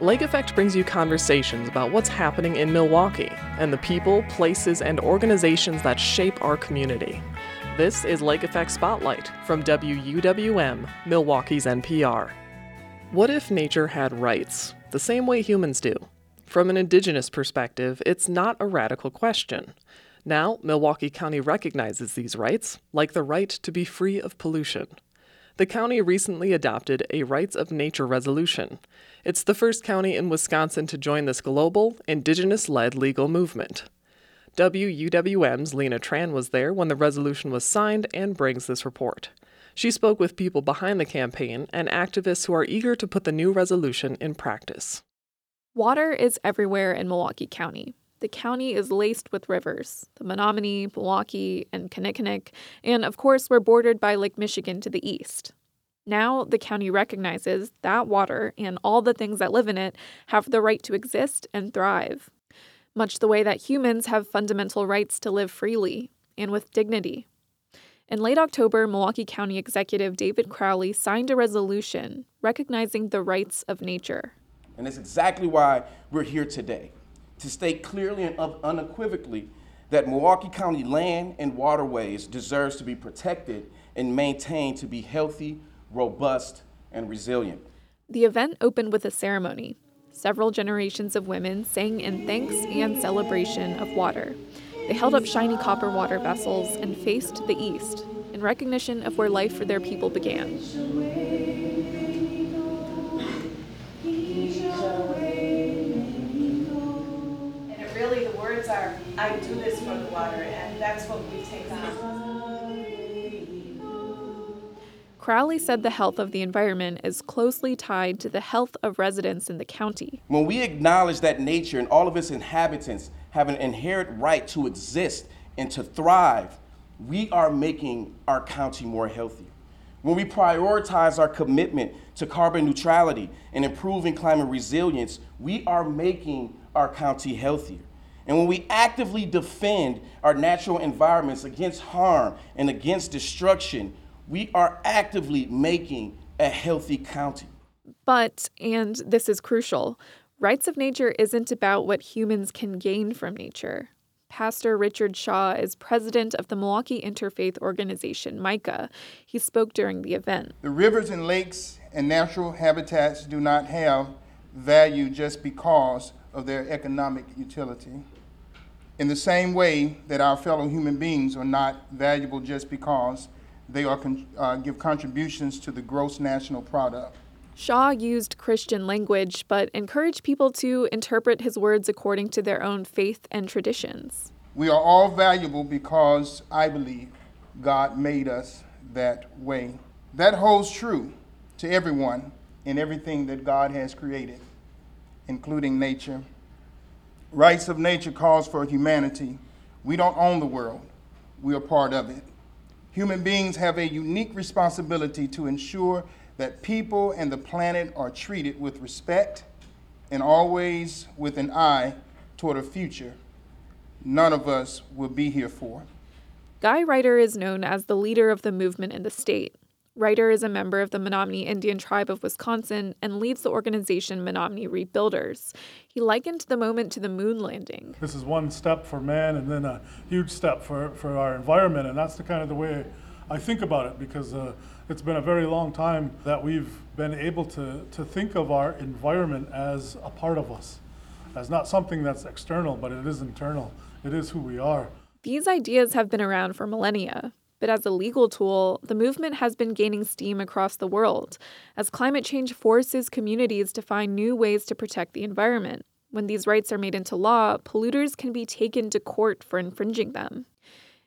Lake Effect brings you conversations about what's happening in Milwaukee and the people, places, and organizations that shape our community. This is Lake Effect Spotlight from WUWM, Milwaukee's NPR. What if nature had rights, the same way humans do? From an indigenous perspective, it's not a radical question. Now, Milwaukee County recognizes these rights, like the right to be free of pollution. The county recently adopted a Rights of Nature resolution. It's the first county in Wisconsin to join this global, indigenous led legal movement. WUWM's Lina Tran was there when the resolution was signed and brings this report. She spoke with people behind the campaign and activists who are eager to put the new resolution in practice. Water is everywhere in Milwaukee County. The county is laced with rivers the Menominee, Milwaukee, and Kinnickinnic, and of course, we're bordered by Lake Michigan to the east. Now, the county recognizes that water and all the things that live in it have the right to exist and thrive, much the way that humans have fundamental rights to live freely and with dignity. In late October, Milwaukee County Executive David Crowley signed a resolution recognizing the rights of nature. And that's exactly why we're here today to state clearly and unequivocally that Milwaukee County land and waterways deserves to be protected and maintained to be healthy, robust, and resilient. The event opened with a ceremony. Several generations of women sang in thanks and celebration of water. They held up shiny copper water vessels and faced the east in recognition of where life for their people began. I do this for the water, and that's what we take on. Crowley said the health of the environment is closely tied to the health of residents in the county. When we acknowledge that nature and all of its inhabitants have an inherent right to exist and to thrive, we are making our county more healthy. When we prioritize our commitment to carbon neutrality and improving climate resilience, we are making our county healthier. And when we actively defend our natural environments against harm and against destruction, we are actively making a healthy county. But, and this is crucial, rights of nature isn't about what humans can gain from nature. Pastor Richard Shaw is president of the Milwaukee Interfaith Organization, MICAH. He spoke during the event. The rivers and lakes and natural habitats do not have value just because of their economic utility in the same way that our fellow human beings are not valuable just because they are con- uh, give contributions to the gross national product. Shaw used Christian language, but encouraged people to interpret his words according to their own faith and traditions. We are all valuable because I believe God made us that way. That holds true to everyone in everything that God has created, including nature Rights of nature calls for humanity. We don't own the world, we are part of it. Human beings have a unique responsibility to ensure that people and the planet are treated with respect and always with an eye toward a future none of us will be here for. Guy Reiter is known as the leader of the movement in the state. Reiter is a member of the Menominee Indian Tribe of Wisconsin and leads the organization Menominee Rebuilders. He likened the moment to the moon landing. This is one step for man and then a huge step for, for our environment, and that's the kind of the way I think about it because uh, it's been a very long time that we've been able to, to think of our environment as a part of us, as not something that's external, but it is internal. It is who we are. These ideas have been around for millennia. But as a legal tool, the movement has been gaining steam across the world as climate change forces communities to find new ways to protect the environment. When these rights are made into law, polluters can be taken to court for infringing them.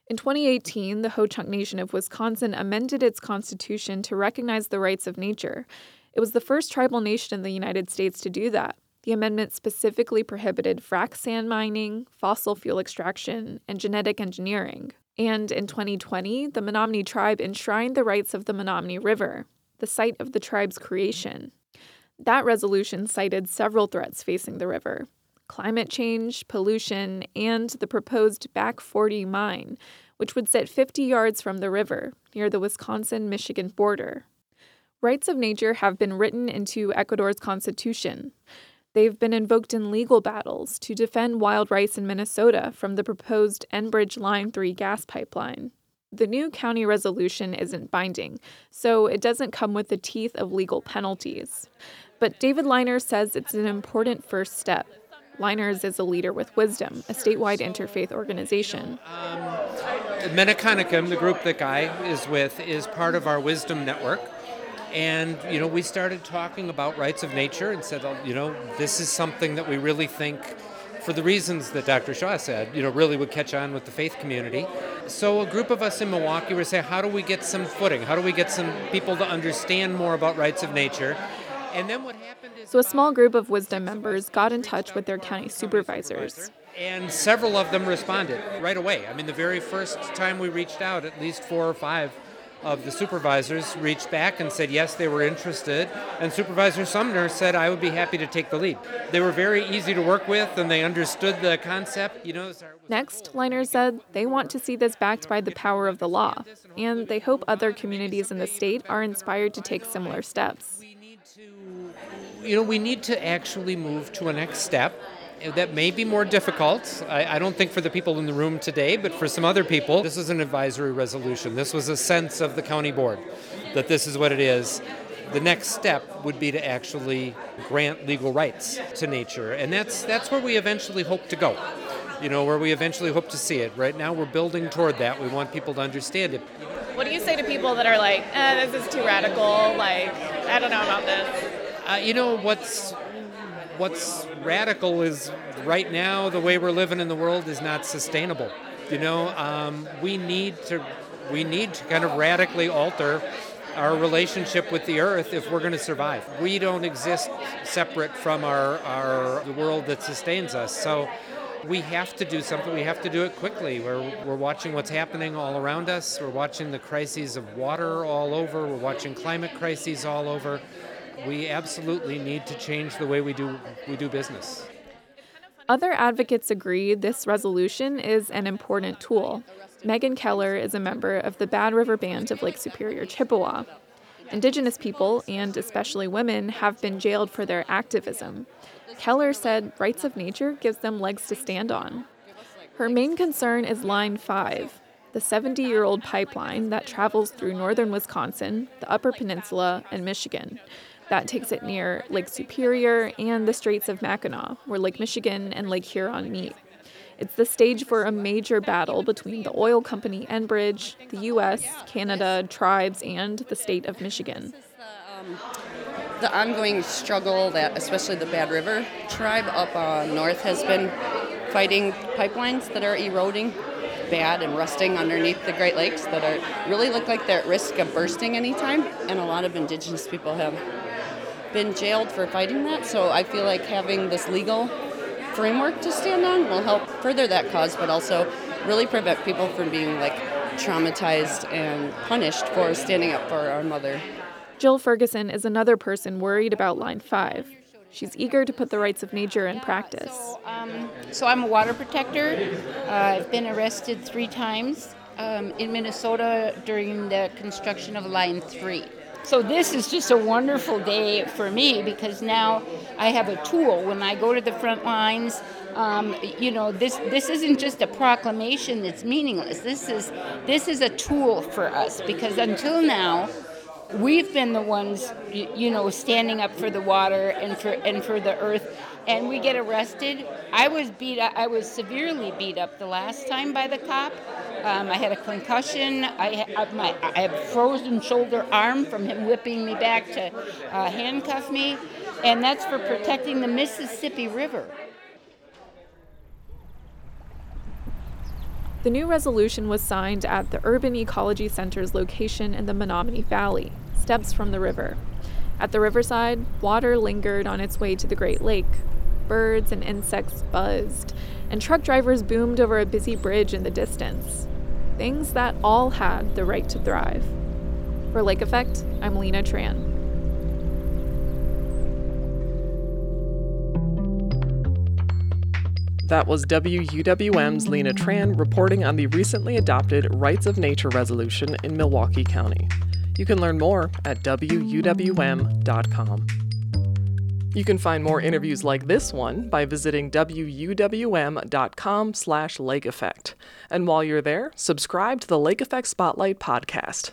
In 2018, the Ho Chunk Nation of Wisconsin amended its constitution to recognize the rights of nature. It was the first tribal nation in the United States to do that. The amendment specifically prohibited frac sand mining, fossil fuel extraction, and genetic engineering. And in 2020, the Menominee tribe enshrined the rights of the Menominee River, the site of the tribe's creation. That resolution cited several threats facing the river climate change, pollution, and the proposed Back 40 mine, which would sit 50 yards from the river near the Wisconsin Michigan border. Rights of nature have been written into Ecuador's constitution. They've been invoked in legal battles to defend wild rice in Minnesota from the proposed Enbridge Line 3 gas pipeline. The new county resolution isn't binding, so it doesn't come with the teeth of legal penalties. But David Liners says it's an important first step. Liners is a leader with Wisdom, a statewide interfaith organization. Um, the group that Guy is with, is part of our Wisdom network. And, you know, we started talking about rights of nature and said, oh, you know, this is something that we really think, for the reasons that Dr. Shaw said, you know, really would catch on with the faith community. So a group of us in Milwaukee were saying, how do we get some footing? How do we get some people to understand more about rights of nature? And then what happened is. So a small group of Wisdom members got in touch with their county supervisors. And several of them responded right away. I mean, the very first time we reached out, at least four or five of the supervisors reached back and said yes, they were interested. And Supervisor Sumner said, I would be happy to take the lead. They were very easy to work with and they understood the concept. You know, Next, Liners said they want to see this backed by the power of the law, and they hope other communities in the state are inspired to take similar steps. You know, we need to actually move to a next step that may be more difficult. I, I, don't think for the people in the room today, but for some other people, this is an advisory resolution. This was a sense of the county board that this is what it is. The next step would be to actually grant legal rights to nature, and that's that's where we eventually hope to go. You know, where we eventually hope to see it. Right now, we're building toward that. We want people to understand it. What do you say to people that are like, eh, "This is too radical"? Like, I don't know about this. Uh, you know what's what's radical is right now the way we're living in the world is not sustainable. You know, um, we need to we need to kind of radically alter our relationship with the earth if we're going to survive. We don't exist separate from our, our the world that sustains us. So we have to do something. We have to do it quickly. We're, we're watching what's happening all around us. We're watching the crises of water all over. We're watching climate crises all over we absolutely need to change the way we do we do business. Other advocates agree this resolution is an important tool. Megan Keller is a member of the Bad River Band of Lake Superior Chippewa. Indigenous people, and especially women, have been jailed for their activism. Keller said rights of nature gives them legs to stand on. Her main concern is Line 5, the 70 year old pipeline that travels through northern Wisconsin, the Upper Peninsula, and Michigan. That takes it near Lake Superior and the Straits of Mackinac, where Lake Michigan and Lake Huron meet. It's the stage for a major battle between the oil company Enbridge, the U.S., Canada, tribes, and the state of Michigan. Um, the ongoing struggle that, especially the Bad River tribe up uh, north, has been fighting pipelines that are eroding bad and rusting underneath the Great Lakes that are really look like they're at risk of bursting anytime. And a lot of indigenous people have been jailed for fighting that. So I feel like having this legal framework to stand on will help further that cause, but also really prevent people from being like traumatized and punished for standing up for our mother. Jill Ferguson is another person worried about Line 5. She's eager to put the rights of nature in practice. So, um, so I'm a water protector. Uh, I've been arrested three times um, in Minnesota during the construction of Line 3. So this is just a wonderful day for me because now I have a tool when I go to the front lines. Um, you know, this this isn't just a proclamation that's meaningless. This is this is a tool for us because until now, we've been the ones, you know, standing up for the water and for and for the earth, and we get arrested. I was beat. I was severely beat up the last time by the cop. Um, I had a concussion. I, my, I have frozen shoulder arm from him whipping me back to uh, handcuff me, and that's for protecting the Mississippi River. The new resolution was signed at the Urban Ecology Center's location in the Menominee Valley, steps from the river. At the riverside, water lingered on its way to the Great Lake. Birds and insects buzzed, and truck drivers boomed over a busy bridge in the distance things that all had the right to thrive. For Lake Effect, I'm Lina Tran. That was WUWM's Lina Tran reporting on the recently adopted Rights of Nature resolution in Milwaukee County. You can learn more at WUWM.com. You can find more interviews like this one by visiting wuwm.com slash lake effect. And while you're there, subscribe to the Lake Effect Spotlight podcast.